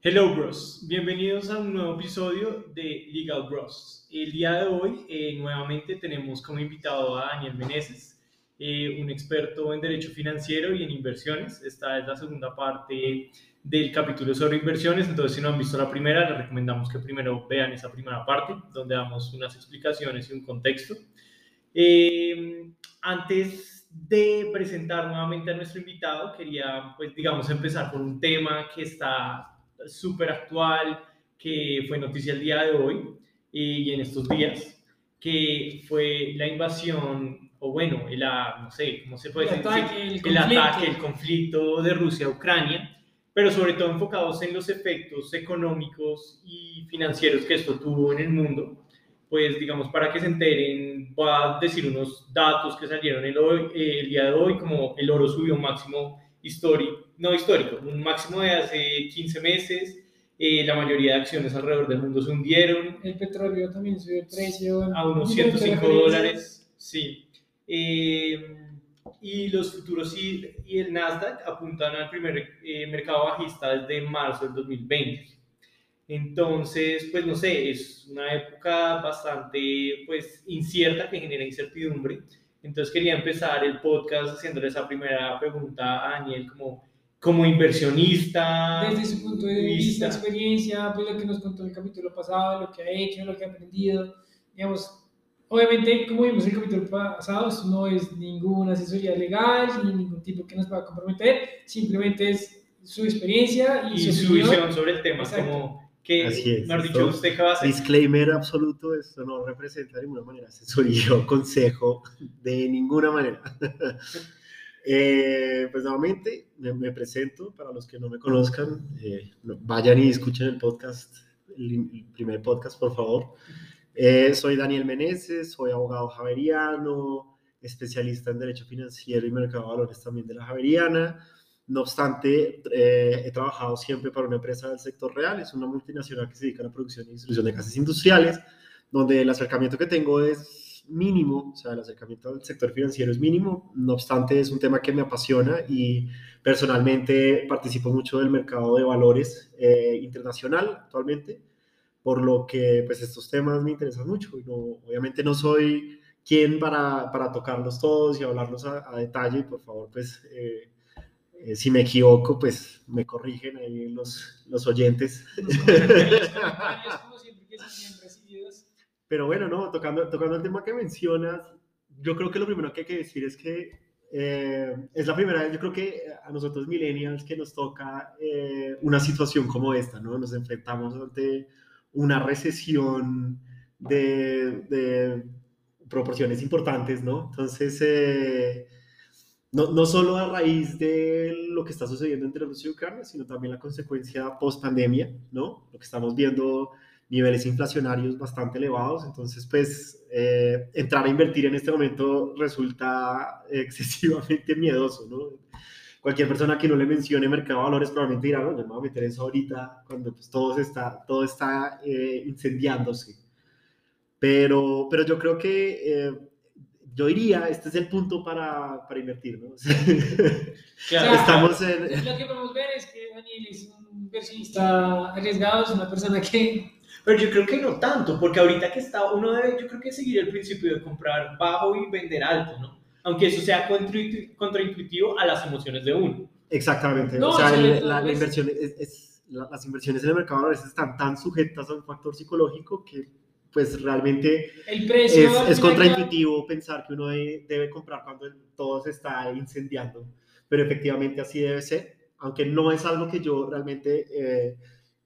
Hello Bros, bienvenidos a un nuevo episodio de Legal Bros. El día de hoy eh, nuevamente tenemos como invitado a Daniel Meneses, eh, un experto en derecho financiero y en inversiones. Esta es la segunda parte del capítulo sobre inversiones, entonces si no han visto la primera, les recomendamos que primero vean esa primera parte, donde damos unas explicaciones y un contexto. Eh, antes de presentar nuevamente a nuestro invitado, quería, pues, digamos, empezar por un tema que está súper actual que fue noticia el día de hoy y en estos días, que fue la invasión, o bueno, la, no sé, ¿cómo se puede el decir? Ataque, el, ataque, el conflicto de Rusia a Ucrania, pero sobre todo enfocados en los efectos económicos y financieros que esto tuvo en el mundo. Pues digamos, para que se enteren, voy a decir unos datos que salieron el, hoy, eh, el día de hoy, como el oro subió máximo histórico, no histórico, un máximo de hace 15 meses, eh, la mayoría de acciones alrededor del mundo se hundieron El petróleo también subió el precio. a unos Un montón de 105 referencias. dólares, sí. Eh, y los futuros y, y el Nasdaq apuntan al primer eh, mercado bajista desde marzo del 2020. Entonces, pues no sé, es una época bastante pues incierta que genera incertidumbre. Entonces quería empezar el podcast haciéndole esa primera pregunta a Daniel como, como inversionista. Desde su punto de vista, experiencia, pues lo que nos contó el capítulo pasado, lo que ha hecho, lo que ha aprendido. Digamos, obviamente, como vimos el capítulo pasado, esto no es ninguna asesoría legal ni ningún tipo que nos pueda comprometer, simplemente es su experiencia y, y su opinión. visión sobre el tema, Exacto. como que, Así es, mejor dicho, usted qué va a hacer. Disclaimer absoluto, esto no representa de ninguna manera asesoría o consejo, de ninguna manera. Eh, pues nuevamente me, me presento, para los que no me conozcan, eh, vayan y escuchen el podcast, el, el primer podcast, por favor. Eh, soy Daniel Meneses, soy abogado javeriano, especialista en Derecho Financiero y Mercado de Valores también de la Javeriana. No obstante, eh, he trabajado siempre para una empresa del sector real, es una multinacional que se dedica a la producción y distribución de gases industriales, donde el acercamiento que tengo es mínimo, o sea, el acercamiento al sector financiero es mínimo, no obstante es un tema que me apasiona y personalmente participo mucho del mercado de valores eh, internacional actualmente, por lo que pues estos temas me interesan mucho. y No, obviamente no soy quien para, para tocarlos todos y hablarlos a, a detalle, por favor, pues eh, eh, si me equivoco, pues me corrigen ahí los, los oyentes. Los comentarios, los comentarios, como siempre, que son bien recibidos. Pero bueno, no, tocando, tocando el tema que mencionas, yo creo que lo primero que hay que decir es que eh, es la primera vez, yo creo que a nosotros millennials que nos toca eh, una situación como esta, ¿no? Nos enfrentamos ante una recesión de, de proporciones importantes, ¿no? Entonces, eh, no, no solo a raíz de lo que está sucediendo entre Rusia y Ucrania, sino también la consecuencia post pandemia, ¿no? Lo que estamos viendo niveles inflacionarios bastante elevados, entonces pues eh, entrar a invertir en este momento resulta excesivamente miedoso, ¿no? Cualquier persona que no le mencione mercado de valores probablemente dirá, no, me voy a meter eso ahorita cuando pues todo, está, todo está eh, incendiándose. Pero, pero yo creo que eh, yo diría, este es el punto para, para invertir, ¿no? Claro, Estamos en... Lo que podemos ver es que Daniel es un inversionista arriesgado, es una persona que Pero yo creo que no tanto, porque ahorita que está, uno debe, yo creo que seguir el principio de comprar bajo y vender alto, ¿no? Aunque eso sea contraintu- contraintuitivo a las emociones de uno. Exactamente. No, o sea, el- la, la inversión es, es- la- las inversiones en el mercado a veces están tan sujetas a un factor psicológico que pues realmente el precio es, es contraintuitivo pensar que uno debe, debe comprar cuando todo se está incendiando, pero efectivamente así debe ser, aunque no es algo que yo realmente eh,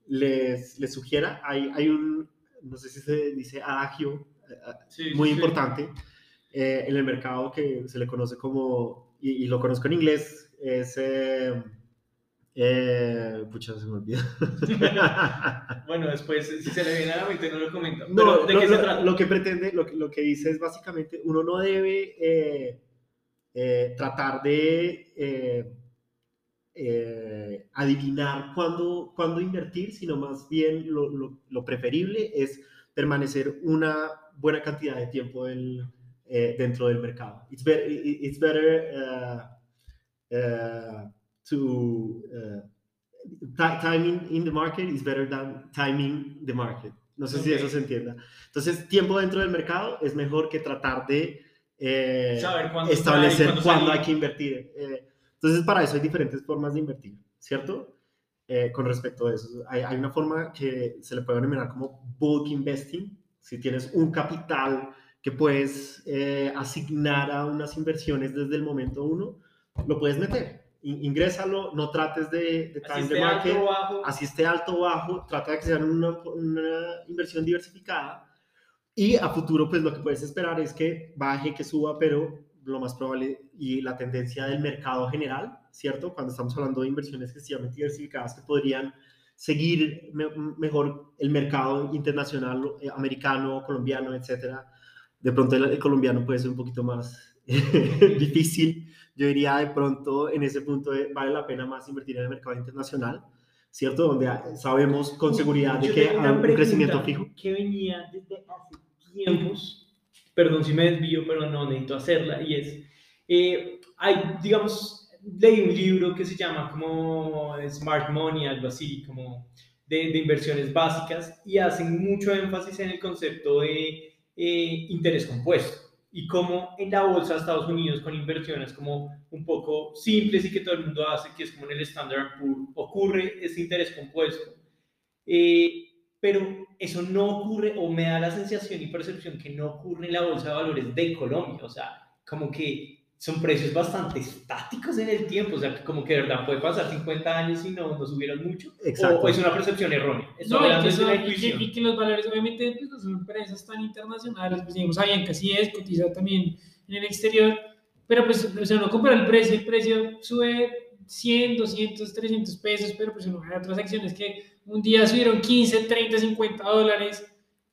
les, les sugiera. Hay, hay un, no sé si se dice adagio, eh, Sí, muy sí, sí. importante eh, en el mercado que se le conoce como, y, y lo conozco en inglés, es, eh, eh, pucha, se me olvidó. Bueno, después, si se le viene a la mente, no lo comenta. no, Pero, ¿de lo, qué se trata? lo que pretende, lo, que- lo que dice es básicamente, uno no debe eh, eh, tratar de eh, eh, adivinar cuándo, cuándo invertir, sino más bien lo, lo- lo preferible es permanecer una buena cantidad de tiempo del- eh, dentro del mercado. It's better, it's better uh, uh, to uh, timing in the market is better than timing the market. No sé si eso se entienda. Entonces, tiempo dentro del mercado es mejor que tratar de eh, establecer cuándo hay que invertir. Eh, entonces, para eso hay diferentes formas de invertir, ¿cierto? Eh, con respecto a eso, hay, hay, una forma que se le puede denominar como bulk investing. Si tienes un capital que puedes asignar a unas inversiones desde el momento uno, lo puedes meter ingrésalo, no trates de, de time the market, así esté alto o bajo, trata de que sea una, una, inversión diversificada y a futuro pues lo que puedes esperar es que baje, que suba, pero lo más probable y la tendencia del mercado general, ¿cierto? Cuando estamos hablando de inversiones excesivamente diversificadas que podrían seguir mejor el mercado internacional, eh, americano, colombiano, etcétera. De pronto el colombiano puede ser un poquito más difícil, yo diría de pronto en ese punto vale la pena más invertir en el mercado internacional, ¿cierto? Donde sabemos con seguridad de que hay un crecimiento fijo. Que venía desde hace tiempos, perdón si me desvío, pero no necesito hacerla, y es, eh, hay, digamos, leí un libro que se llama como Smart Money, algo así, como de, de inversiones básicas, y hacen mucho énfasis en el concepto de eh, interés compuesto y cómo en la bolsa de Estados Unidos con inversiones como un poco simples y que todo el mundo hace, que es como en el Standard Poor's, ocurre ese interés compuesto. Eh, pero eso no ocurre o me da la sensación y percepción que no ocurre en la bolsa de valores de Colombia. O sea, como que son precios bastante estáticos en el tiempo, o sea, que como que de verdad puede pasar 50 años y no, no subieron mucho, Exacto. o es una percepción errónea. Eso no, y, que y, que, los valores, obviamente, pues, son empresas tan internacionales, pues digamos, que sí es, cotiza también en el exterior, pero pues, o sea, uno compra el precio, el precio sube 100, 200, 300 pesos, pero pues uno hay otras acciones que un día subieron 15, 30, 50 dólares.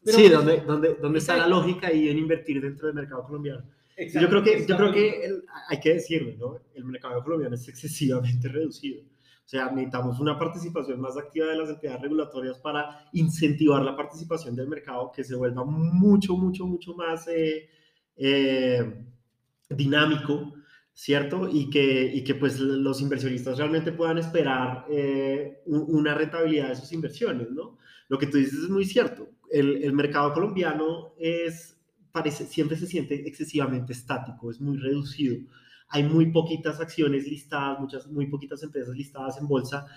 sí, pues, donde, donde, donde está la lógica ahí en invertir dentro del mercado colombiano yo creo que, yo creo que hay que decirlo, ¿no? El mercado colombiano es excesivamente reducido. O sea, necesitamos una participación más activa de las entidades regulatorias para incentivar la participación del mercado, que se vuelva mucho, mucho, mucho más eh, eh, dinámico, ¿cierto? Y que, y que pues los inversionistas realmente puedan esperar eh, una rentabilidad de sus inversiones, ¿no? Lo que tú dices es muy cierto. El, el mercado colombiano es siempre se siente excesivamente estático, es muy reducido. Hay muy poquitas acciones listadas, muchas, muy poquitas empresas listadas en bolsa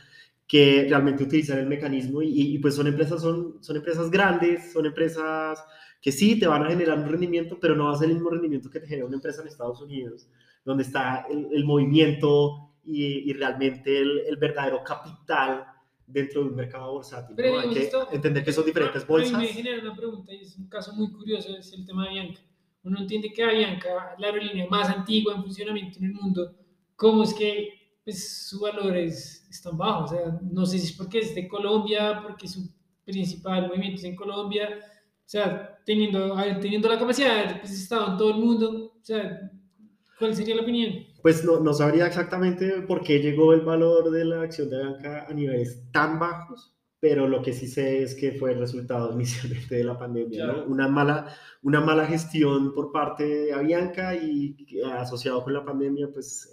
que realmente utilizan el mecanismo y, pues son empresas, son, son empresas grandes, son empresas que sí te van a generar un rendimiento, pero no va a ser el mismo rendimiento que te genera una empresa en Estados Unidos, donde está el, movimiento y, realmente el, verdadero capital dentro de un mercado bursátil. Pero Hay que entender que son diferentes bolsas. A mí me genera una pregunta y es un caso muy curioso, es el tema de Avianca. Uno entiende que Avianca, la aerolínea más antigua en funcionamiento en el mundo, ¿cómo es que pues, su valor es, tan bajo? O sea, no sé si es porque es de Colombia, porque su principal movimiento es en Colombia, o sea, teniendo, teniendo la capacidad de pues, estado en todo el mundo, o sea, ¿cuál sería la opinión? Pues no, no, sabría exactamente por qué llegó el valor de la acción de banca a niveles tan bajos, pero lo que sí sé es que fue el resultado inicialmente de la pandemia, ¿no? Una mala, una mala gestión por parte de Avianca y asociado con la pandemia, pues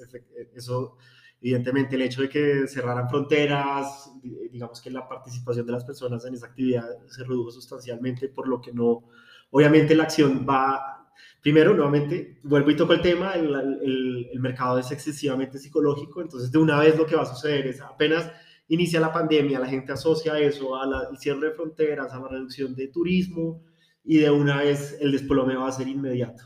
eso, evidentemente el hecho de que cerraran fronteras, digamos que la participación de las personas en esa actividad se redujo sustancialmente, por lo que no, obviamente la acción va Primero, nuevamente, vuelvo y toco el tema, el, mercado es excesivamente psicológico, entonces de una vez lo que va a suceder es apenas inicia la pandemia, la gente asocia eso al cierre de fronteras, a la reducción de turismo y de una vez el desplome va a ser inmediato,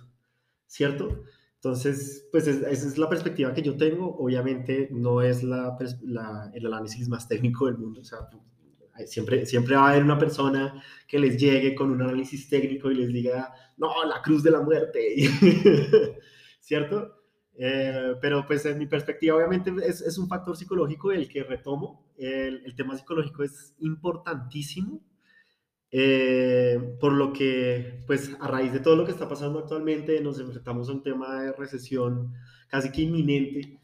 ¿cierto? Entonces, pues esa es la perspectiva que yo tengo. Obviamente no es el análisis más técnico del mundo. Siempre, siempre va a haber una persona que les llegue con un análisis técnico y les diga, no, la cruz de la muerte, ¿cierto? Eh, pero pues en mi perspectiva obviamente es, es, un factor psicológico el que retomo. El, tema psicológico es importantísimo, eh, por lo que pues a raíz de todo lo que está pasando actualmente nos enfrentamos a un tema de recesión casi que inminente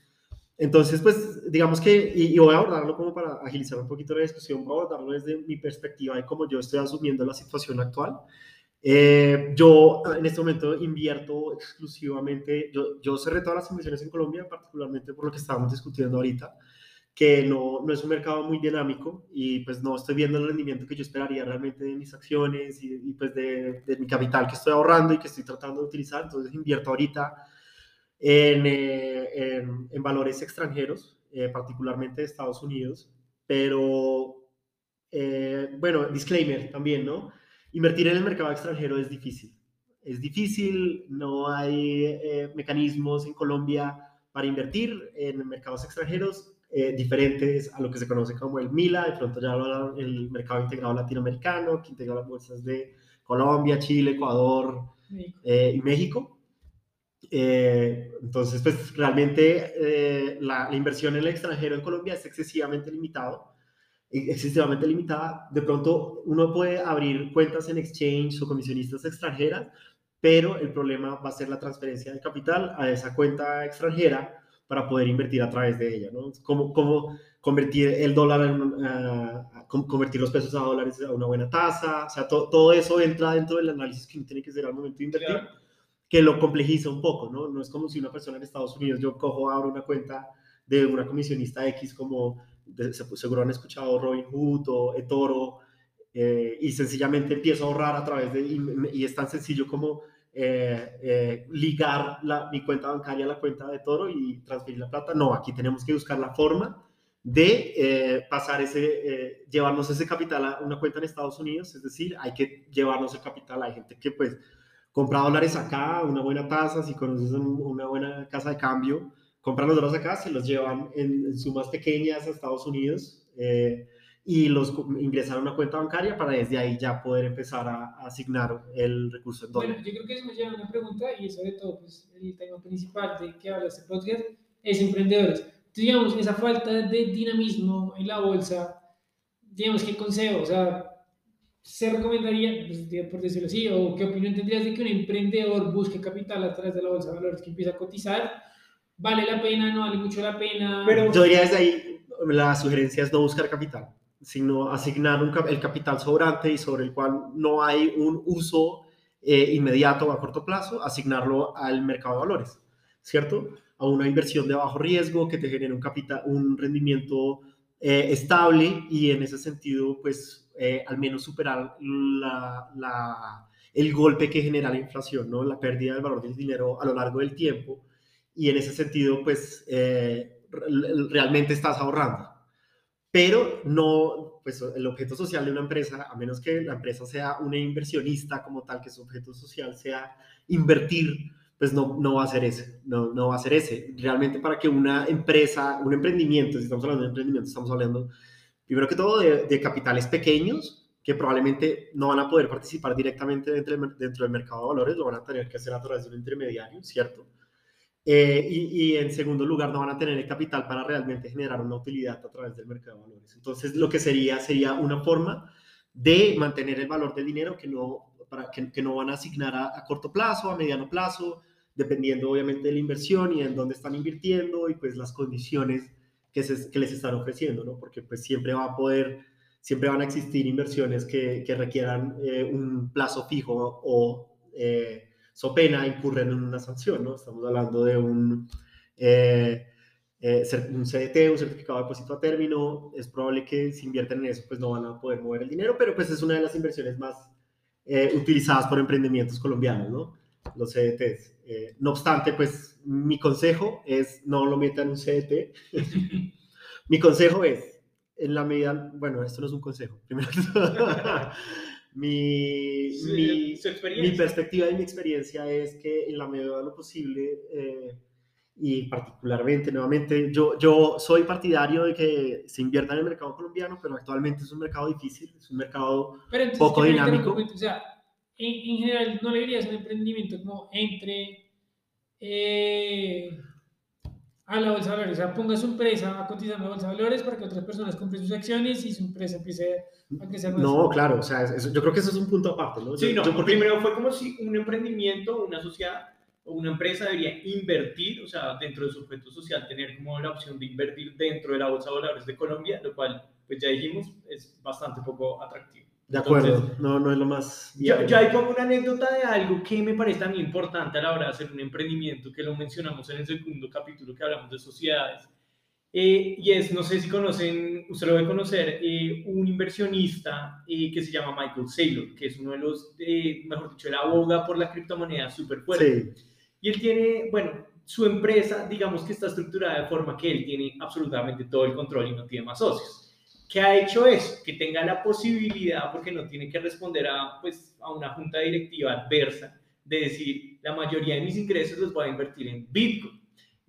entonces, pues, digamos que, y, voy a abordarlo como para agilizar un poquito la discusión, voy a abordarlo desde mi perspectiva de cómo yo estoy asumiendo la situación actual. Eh, yo en este momento invierto exclusivamente, yo, yo cerré todas las inversiones en Colombia, particularmente por lo que estábamos discutiendo ahorita, que no, no es un mercado muy dinámico y pues no estoy viendo el rendimiento que yo esperaría realmente de mis acciones y, pues de, de, mi capital que estoy ahorrando y que estoy tratando de utilizar. Entonces invierto ahorita en, eh, en, valores extranjeros, eh, particularmente de Estados Unidos, pero eh, bueno, disclaimer también, ¿no? Invertir en el mercado extranjero es difícil. Es difícil, no hay mecanismos en Colombia para invertir en mercados extranjeros eh, diferentes a lo que se conoce como el MILA, de pronto ya el mercado integrado latinoamericano, que integra las bolsas de Colombia, Chile, Ecuador eh, y México. Eh, entonces, pues realmente la, inversión en el extranjero en Colombia es excesivamente limitado, excesivamente limitada. De pronto uno puede abrir cuentas en exchange o comisionistas extranjeras, pero el problema va a ser la transferencia de capital a esa cuenta extranjera para poder invertir a través de ella, ¿no? Cómo convertir el dólar en, convertir los pesos a dólares a una buena tasa, o sea, todo eso entra dentro del análisis que uno tiene que hacer al momento de invertir, que lo complejiza un poco, ¿no? No es como si una persona en Estados Unidos, yo cojo, abro una cuenta de una comisionista X como, seguro han escuchado Robinhood o eToro, eh, y sencillamente empiezo a ahorrar a través de, y es tan sencillo como eh, eh, ligar la, mi cuenta bancaria a la cuenta de Toro y transferir la plata. No, aquí tenemos que buscar la forma de pasar ese, llevarnos ese capital a una cuenta en Estados Unidos, es decir, hay que llevarnos el capital. Hay gente que pues compra dólares acá, una buena tasa, si conoces una buena casa de cambio, compran los dólares acá, se los llevan en, sumas pequeñas a Estados Unidos y los ingresar a una cuenta bancaria para desde ahí ya poder empezar a, asignar el recurso en dólares. Bueno, yo creo que eso me lleva a una pregunta y sobre todo pues, el tema principal de que habla este podcast es emprendedores. Entonces, digamos, esa falta de dinamismo en la bolsa, digamos, ¿qué consejo? O sea, ¿se recomendaría, pues, por decirlo así, o qué opinión tendrías de que un emprendedor busque capital a través de la bolsa de valores que empieza a cotizar? ¿Vale la pena? ¿No vale mucho la pena? Pero yo diría desde ahí, la sugerencia es no buscar capital sino asignar un, el capital sobrante y sobre el cual no hay un uso eh, inmediato o a corto plazo, asignarlo al mercado de valores, ¿cierto? A una inversión de bajo riesgo que te genere un, capital, un rendimiento eh, estable y en ese sentido, pues, eh, al menos superar la, el golpe que genera la inflación, ¿no? La pérdida del valor del dinero a lo largo del tiempo. Y en ese sentido, pues, realmente estás ahorrando pero no, pues el objeto social de una empresa, a menos que la empresa sea una inversionista como tal, que su objeto social sea invertir, pues no, no va a ser ese, no, no va a ser ese. Realmente para que una empresa, un emprendimiento, si estamos hablando de emprendimiento, estamos hablando primero que todo de, capitales pequeños que probablemente no van a poder participar directamente dentro, del mercado de valores, lo van a tener que hacer a través de un intermediario, ¿cierto? Eh, y, en segundo lugar, no van a tener el capital para realmente generar una utilidad a través del mercado de valores. Entonces, lo que sería sería una forma de mantener el valor del dinero que no, para, que, no van a asignar a, corto plazo, a mediano plazo, dependiendo obviamente de la inversión y en dónde están invirtiendo y pues las condiciones que, se, les están ofreciendo, ¿no? Porque pues siempre va a poder, siempre van a existir inversiones que, que requieran eh, un plazo fijo o... Eh, so pena incurren en una sanción, ¿no? Estamos hablando de un, eh, eh, un CDT, un certificado de depósito a término, es probable que si invierten en eso, pues no van a poder mover el dinero, pero pues es una de las inversiones más eh, utilizadas por emprendimientos colombianos, ¿no? Los CDTs. no obstante, pues mi consejo es no lo metan en un CDT. mi consejo es, en la medida, bueno, esto no es un consejo, primero Mi, mi, mi, perspectiva y mi experiencia es que en la medida de lo posible, eh, y particularmente, nuevamente, yo, yo soy partidario de que se invierta en el mercado colombiano, pero actualmente es un mercado difícil, es un mercado poco dinámico. O sea, en, general, ¿no le dirías un emprendimiento como entre... Eh, a la bolsa de valores. O sea, ponga su empresa a cotizar en la bolsa de valores para que otras personas compren sus acciones y su empresa empiece a crecer más. No, claro, o sea, yo creo que eso es un punto aparte, ¿no? Sí, no, yo, primero fue como si un emprendimiento, una sociedad o una empresa debería invertir, o sea, dentro de su objeto social, tener como la opción de invertir dentro de la bolsa de valores de Colombia, lo cual, pues ya dijimos, es bastante poco atractivo. De acuerdo, no, no es lo más... Yo, yo, hay como una anécdota de algo que me parece también importante a la hora de hacer un emprendimiento, que lo mencionamos en el segundo capítulo que hablamos de sociedades, Eh, y es, no sé si conocen, usted lo debe conocer, eh, un inversionista eh, que se llama Michael Saylor, que es uno de los, mejor dicho, la aboga por la criptomoneda súper fuerte. Y él tiene, bueno, su empresa, digamos que está estructurada de forma que él tiene absolutamente todo el control y no tiene más socios. ¿Qué ha hecho eso? Que tenga la posibilidad, porque no tiene que responder a, pues, a una junta directiva adversa, de decir, la mayoría de mis ingresos los voy a invertir en Bitcoin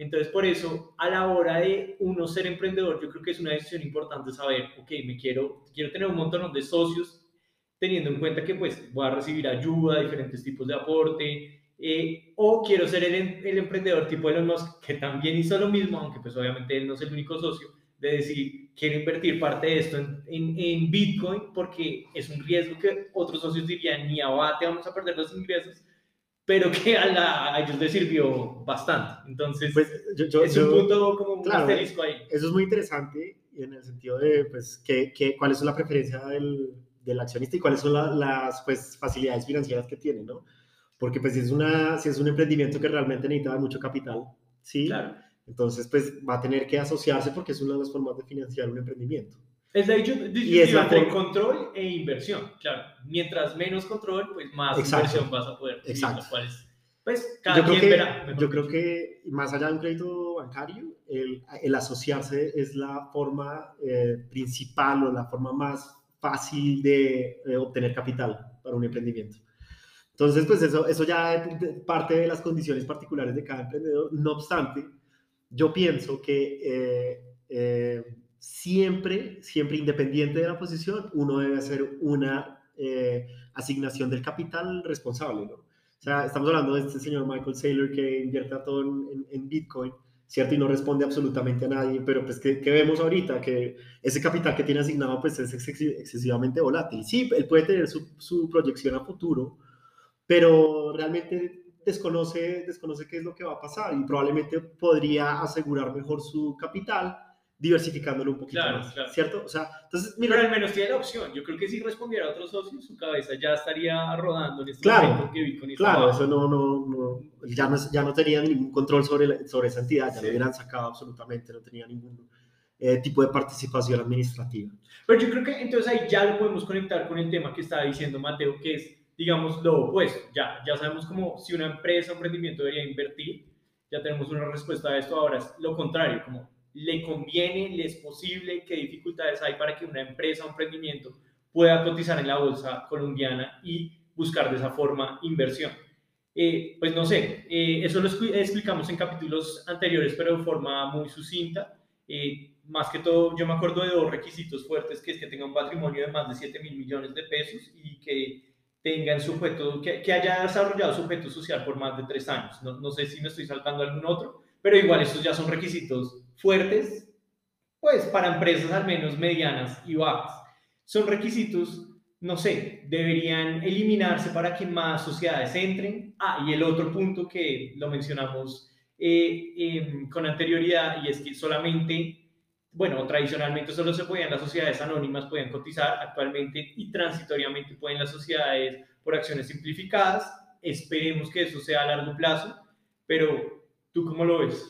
entonces, por eso, a la hora de uno ser emprendedor, yo creo que es una decisión importante saber, ok, me quiero, quiero tener un montón de socios, teniendo en cuenta que pues voy a recibir ayuda, diferentes tipos de aporte, eh, o quiero ser el, el, emprendedor tipo Elon Musk, que también hizo lo mismo, aunque pues obviamente él no es el único socio, de decir, quiero invertir parte de esto en, en, en Bitcoin porque es un riesgo que otros socios dirían, ni abate, vamos a perder los ingresos, pero que a, la, a, ellos les sirvió bastante. Entonces, pues, yo, es un punto como un claro, asterisco ahí. Eso es muy interesante en el sentido de, pues, que, que, cuáles son la preferencia del, del accionista y cuáles son las pues, facilidades financieras que tiene, ¿no? Porque pues si es, una, si es un emprendimiento que realmente necesita mucho capital, ¿sí? Claro. Entonces, pues va a tener que asociarse porque es una de las formas de financiar un emprendimiento. Es de hecho y es entre control e inversión, claro. Mientras menos control, pues más inversión vas a poder. Exacto. pues cada yo quien creo que, verá. Yo creo que más allá de un crédito bancario, el, el asociarse es la forma eh, principal o la forma más fácil de eh, obtener capital para un emprendimiento. Entonces, pues eso, eso ya parte de las condiciones particulares de cada emprendedor. No obstante, yo pienso que eh, siempre, siempre independiente de la posición, uno debe hacer una eh, asignación del capital responsable, ¿no? O sea, estamos hablando de este señor Michael Saylor que invierte todo en, en, Bitcoin, ¿cierto? Y no responde absolutamente a nadie, pero pues que, vemos ahorita que ese capital que tiene asignado pues es excesivamente volátil. Sí, él puede tener su, su proyección a futuro, pero realmente desconoce, desconoce qué es lo que va a pasar y probablemente podría asegurar mejor su capital diversificándolo un poquito más, ¿cierto? O sea, entonces, mira, Pero al menos tiene la opción. Yo creo que si respondiera a otros socios, su cabeza ya estaría rodando en este claro, momento que Bitcoin Claro, eso no, no, no, ya no, ya no tenía ningún control sobre, sobre esa entidad, ya lo hubieran sacado absolutamente, no tenía ningún eh, tipo de participación administrativa. Pero yo creo que entonces ahí ya lo podemos conectar con el tema que estaba diciendo Mateo, que es, digamos, lo opuesto. Ya, ya sabemos como si una empresa o emprendimiento debería invertir, ya tenemos una respuesta a esto, ahora es lo contrario, como le conviene, le es posible, qué dificultades hay para que una empresa o emprendimiento pueda cotizar en la bolsa colombiana y buscar de esa forma inversión. Eh, pues no sé, eh, eso lo explicamos en capítulos anteriores, pero de forma muy sucinta. Eh, más que todo, yo me acuerdo de dos requisitos fuertes, que es que tenga un patrimonio de más de 7 mil millones de pesos y que tenga en sujeto, que, que haya desarrollado sujeto social por más de tres años. No, no sé si me estoy saltando algún otro, pero igual estos ya son requisitos fuertes, pues para empresas al menos medianas y bajas. Son requisitos, no sé, deberían eliminarse para que más sociedades entren. Ah, y el otro punto que lo mencionamos eh, em, con anterioridad y es que solamente, bueno, tradicionalmente solo se podían las sociedades anónimas, podían cotizar actualmente y transitoriamente pueden las sociedades por acciones simplificadas. Esperemos que eso sea a largo plazo, pero ¿Tú cómo lo ves?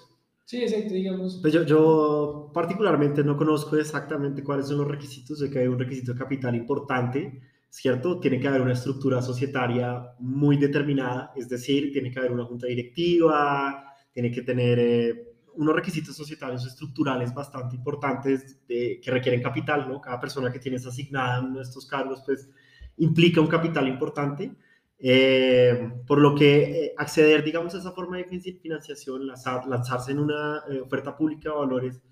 Sí, exacto, digamos. Pues yo, yo, particularmente no conozco exactamente cuáles son los requisitos, sé que hay un requisito de capital importante, ¿cierto? Tiene que haber una estructura societaria muy determinada, es decir, tiene que haber una junta directiva, tiene que tener eh, unos requisitos societarios estructurales bastante importantes que requieren capital, ¿no? Cada persona que tienes asignada en de estos cargos, pues implica un capital importante. Eh, por lo que eh, acceder, digamos, a esa forma de financiación, lanzarse en una eh, oferta pública de valores,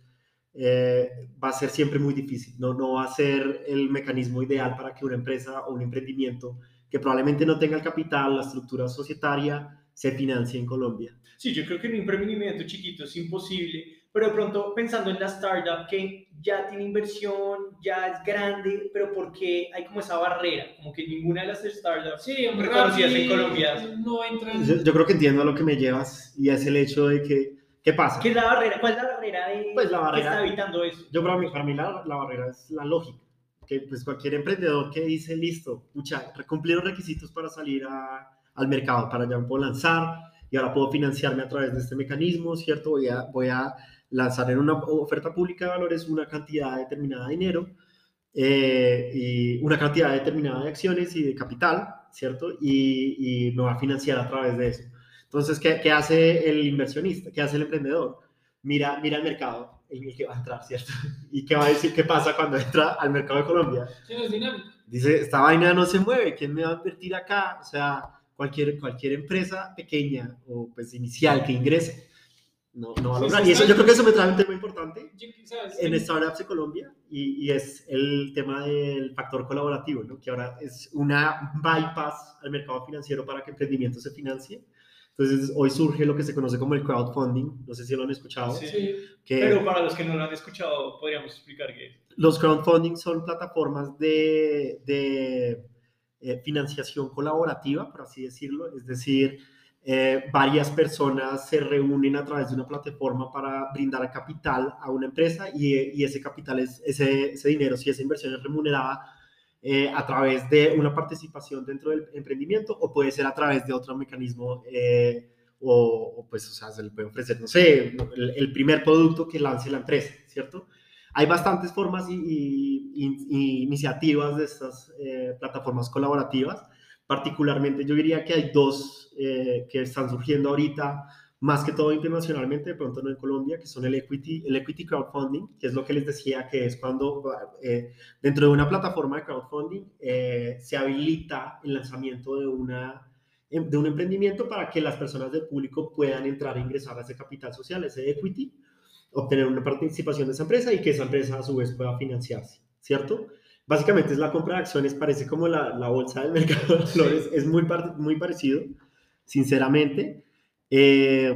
va a ser siempre muy difícil. No, no va a ser el mecanismo ideal para que una empresa o un emprendimiento que probablemente no tenga el capital, la estructura societaria, se financie en Colombia. Sí, yo creo que en un emprendimiento chiquito es imposible pero de pronto pensando en la startup que ya tiene inversión, ya es grande, pero porque hay como esa barrera, como que ninguna de las startups sí, reconocidas en Colombia no entran. Yo, creo que entiendo a lo que me llevas y es el hecho de que, ¿qué pasa? ¿Qué es la barrera? ¿Cuál es la barrera de pues la barrera, que está evitando eso? Yo para mí, para mí la, la barrera es la lógica que pues cualquier emprendedor que dice, listo, pucha, cumplir los requisitos para salir a, al mercado, para ya puedo lanzar y ahora puedo financiarme a través de este mecanismo, ¿cierto? Voy a, voy a lanzar en una oferta pública de valores una cantidad determinada de dinero eh, y una cantidad determinada de acciones y de capital, ¿cierto? Y, y, me va a financiar a través de eso. Entonces, ¿qué, ¿qué, hace el inversionista? ¿Qué hace el emprendedor? Mira, mira el mercado en el que va a entrar, ¿cierto? ¿Y qué va a decir qué pasa cuando entra al mercado de Colombia? Dice, esta vaina no se mueve, ¿quién me va a invertir acá? O sea, cualquier, cualquier empresa pequeña o pues inicial que ingrese no, no va a lograr. Y eso yo creo que eso me trae un tema importante en Startups de Colombia y, y, es el tema del factor colaborativo, ¿no? que ahora es una bypass al mercado financiero para que emprendimiento se financie. Entonces, hoy surge lo que se conoce como el crowdfunding. No sé si lo han escuchado. Sí, que, pero para los que no lo han escuchado, podríamos explicar qué Los crowdfunding son plataformas de, de eh, financiación colaborativa, por así decirlo. Es decir, eh, varias personas se reúnen a través de una plataforma para brindar capital a una empresa y, ese capital, es, ese, ese, dinero, si esa inversión es remunerada eh, a través de una participación dentro del emprendimiento o puede ser a través de otro mecanismo eh, o, pues, o sea, se le puede ofrecer, no sé, el, primer producto que lance la empresa, ¿cierto? Hay bastantes formas y, y iniciativas de estas plataformas colaborativas. Particularmente yo diría que hay dos eh, que están surgiendo ahorita, más que todo internacionalmente, de pronto no en Colombia, que son el equity, el equity crowdfunding, que es lo que les decía, que es cuando eh, dentro de una plataforma de crowdfunding eh, se habilita el lanzamiento de, una, de un emprendimiento para que las personas del público puedan entrar e ingresar a ese capital social, ese equity, obtener una participación de esa empresa y que esa empresa a su vez pueda financiarse, ¿cierto? Básicamente es la compra de acciones, parece como la, la bolsa del mercado de valores, es muy, muy parecido sinceramente. Eh,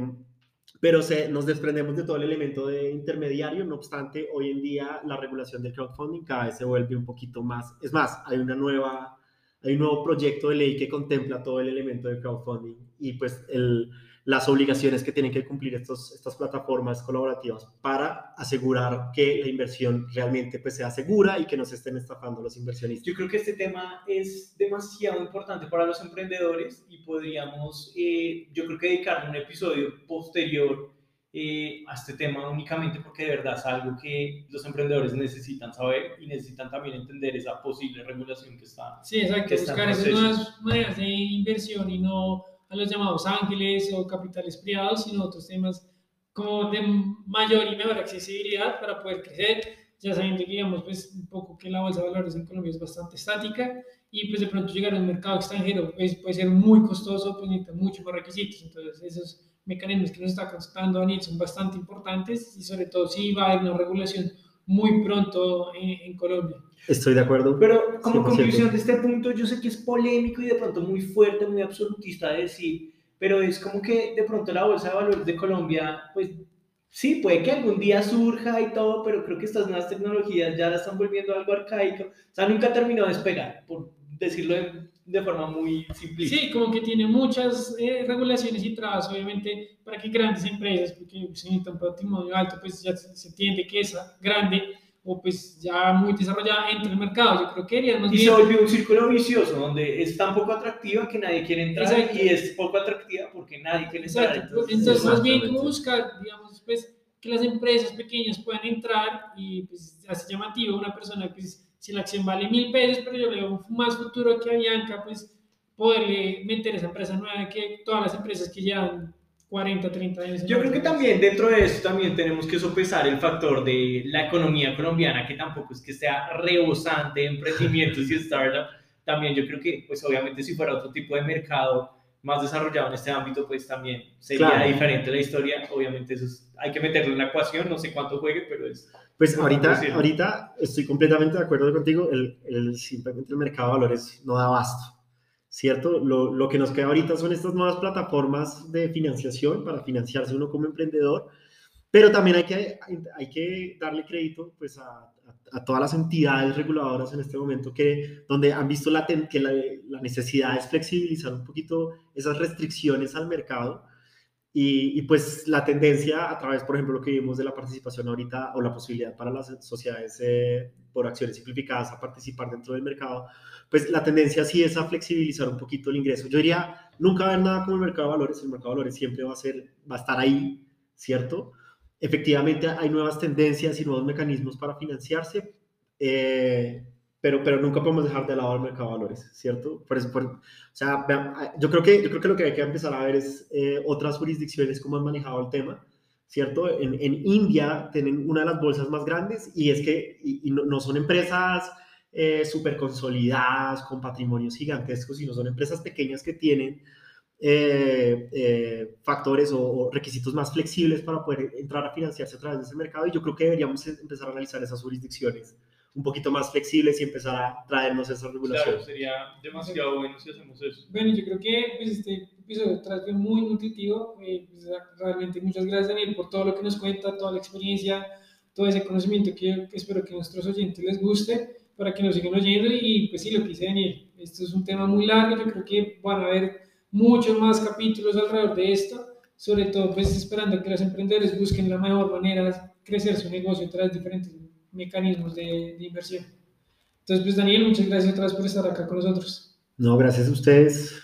pero se, nos desprendemos de todo el elemento de intermediario, no obstante, hoy en día la regulación del crowdfunding cada vez se vuelve un poquito más, es más, hay una nueva, hay un nuevo proyecto de ley que contempla todo el elemento de crowdfunding y pues el, las obligaciones que tienen que cumplir estos, estas plataformas colaborativas para asegurar que la inversión realmente pues, sea segura y que no se estén estafando los inversionistas. Yo creo que este tema es demasiado importante para los emprendedores y podríamos, eh, yo creo que dedicar un episodio posterior eh, a este tema únicamente porque de verdad es algo que los emprendedores necesitan saber y necesitan también entender esa posible regulación que está. Sí, exacto, que buscar esas nuevas maneras de inversión y no a los llamados ángeles o capitales privados, sino otros temas como de mayor y mejor accesibilidad para poder crecer, ya sabiendo que digamos pues un poco que la bolsa de valores en Colombia es bastante estática y pues de pronto llegar a un mercado extranjero pues, puede ser muy costoso, pues necesita muchos más requisitos, entonces esos mecanismos que nos está contando Daniel son bastante importantes y sobre todo si va a haber una regulación muy pronto en, en Colombia. Estoy de acuerdo. Pero como conclusión de este punto, yo sé que es polémico y de pronto muy fuerte, muy absolutista decir, pero es como que de pronto la Bolsa de Valores de Colombia, pues sí, puede que algún día surja y todo, pero creo que estas nuevas tecnologías ya la están volviendo algo arcaico. O sea, nunca terminó de despegar, por decirlo de, forma muy simple. Sí, como que tiene muchas eh, regulaciones y trabas, obviamente, para que grandes empresas, porque se necesita un patrimonio alto, pues ya se entiende que esa grande o pues ya muy desarrollada entre el mercado. Yo creo que sería más Y se volvió un círculo vicioso donde es tan poco atractiva que nadie quiere entrar y es poco atractiva porque nadie quiere entrar. Entonces, entonces más bien como buscar, digamos, pues que las empresas pequeñas puedan entrar y pues hace llamativo una persona, pues si la acción vale mil pesos, pero yo le veo más futuro que a Bianca, pues poderle meter esa empresa nueva que todas las empresas que llevan 40, 30 años. Yo creo que también dentro de eso también tenemos que sopesar el factor de la economía colombiana, que tampoco es que sea rebosante de emprendimientos y startups. También yo creo que, pues obviamente si fuera otro tipo de mercado más desarrollado en este ámbito, pues también sería diferente la historia. Obviamente eso hay que meterlo en la ecuación, no sé cuánto juegue, pero es... Pues ahorita, ahorita estoy completamente de acuerdo contigo, el, el, simplemente el mercado de valores no da abasto. ¿cierto? Lo, lo, que nos queda ahorita son estas nuevas plataformas de financiación para financiarse uno como emprendedor, pero también hay que, hay que darle crédito pues, a, a, todas las entidades reguladoras en este momento que, donde han visto la, que la, la, necesidad es flexibilizar un poquito esas restricciones al mercado y, y, pues la tendencia a través, por ejemplo, lo que vimos de la participación ahorita o la posibilidad para las sociedades eh, por acciones simplificadas a participar dentro del mercado, pues la tendencia sí es a flexibilizar un poquito el ingreso. Yo diría, nunca va a haber nada como el mercado de valores, el mercado de valores siempre va a, ser, va a estar ahí, ¿cierto? Efectivamente hay nuevas tendencias y nuevos mecanismos para financiarse, eh, pero, pero nunca podemos dejar de lado el mercado de valores, ¿cierto? Por eso, o sea, yo creo, que, yo creo que lo que hay que empezar a ver es eh, otras jurisdicciones, cómo han manejado el tema, ¿cierto? En, en, India tienen una de las bolsas más grandes y es que y, no, son empresas eh, súper consolidadas, con patrimonios gigantescos, sino son empresas pequeñas que tienen eh, eh, factores o, requisitos más flexibles para poder entrar a financiarse a través de ese mercado y yo creo que deberíamos empezar a analizar esas jurisdicciones un poquito más flexibles y empezar a traernos esas regulaciones. Claro, sería demasiado bueno si hacemos eso. Bueno, yo creo que pues, este episodio fue muy nutritivo. Eh, pues, realmente muchas gracias, Daniel, por todo lo que nos cuenta, toda la experiencia, todo ese conocimiento que, espero que a nuestros oyentes les guste para que nos sigan oyendo. Y pues sí, lo que dice Daniel, esto es un tema muy largo, yo creo que van a haber muchos más capítulos alrededor de esto, sobre todo pues esperando que los emprendedores busquen la mejor manera de crecer su negocio de diferentes mecanismos de, inversión. Entonces, pues Daniel, muchas gracias otra vez por estar acá con nosotros. No, gracias a ustedes.